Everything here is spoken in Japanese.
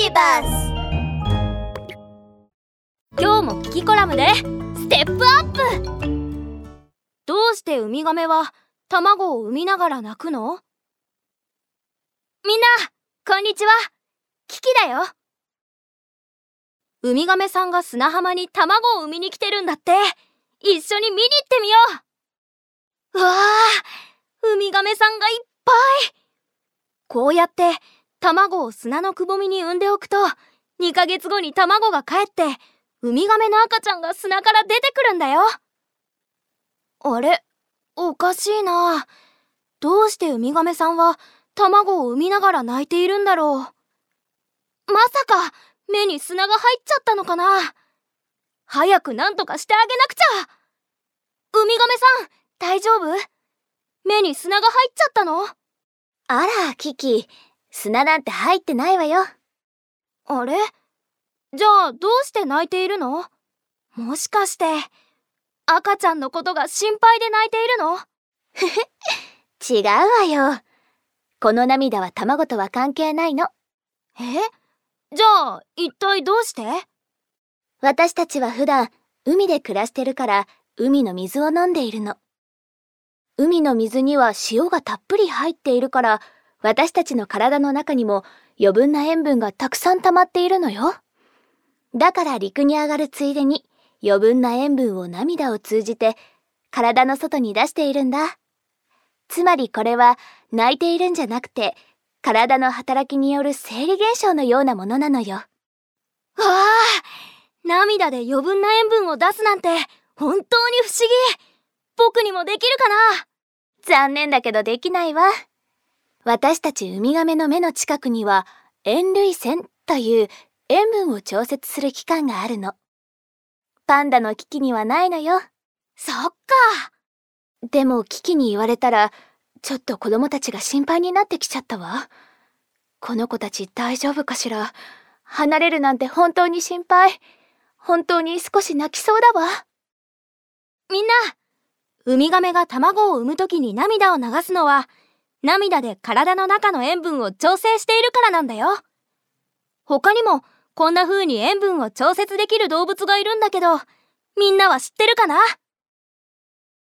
ビバス今日もキキコラムでステップアップ。どうしてウミガメは卵を産みながら泣くの？みんなこんにちは。キキだよ。ウミガメさんが砂浜に卵を産みに来てるんだって。一緒に見に行ってみよう。うわあウミガメさんがいっぱい。こうやって卵を砂のくぼみに産んでおくと2ヶ月後に卵が帰ってウミガメの赤ちゃんが砂から出てくるんだよ。あれおかしいな。どうしてウミガメさんは卵を産みながら泣いているんだろう。まさか目に砂が入っちゃったのかな。早く何とかしてあげなくちゃ。ウミガメさん大丈夫？目に砂が入っちゃったの？あらキキ。砂なんて入ってないわよ。あれ？じゃあどうして泣いているの？もしかして赤ちゃんのことが心配で泣いているの？違うわよ。この涙は卵とは関係ないの。え？じゃあ一体どうして？私たちは普段海で暮らしてるから海の水を飲んでいるの。海の水には塩がたっぷり入っているから私たちの体の中にも余分な塩分がたくさん溜まっているのよ。だから陸に上がるついでに余分な塩分を涙を通じて体の外に出しているんだ。つまりこれは泣いているんじゃなくて体の働きによる生理現象のようなものなのよ。わあ涙で余分な塩分を出すなんて本当に不思議。僕にもできるかな？残念だけどできないわ私たちウミガメの目の近くには塩類腺という塩分を調節する器官があるの。パンダのキキにはないのよ。そっか。でもキキに言われたらちょっと子供たちが心配になってきちゃったわ。この子たち大丈夫かしら。離れるなんて本当に心配。本当に少し泣きそうだわ。みんなウミガメが卵を産む時に涙を流すのは涙で体の中の塩分を調整しているからなんだよ。他にもこんな風に塩分を調節できる動物がいるんだけどみんなは知ってるかな？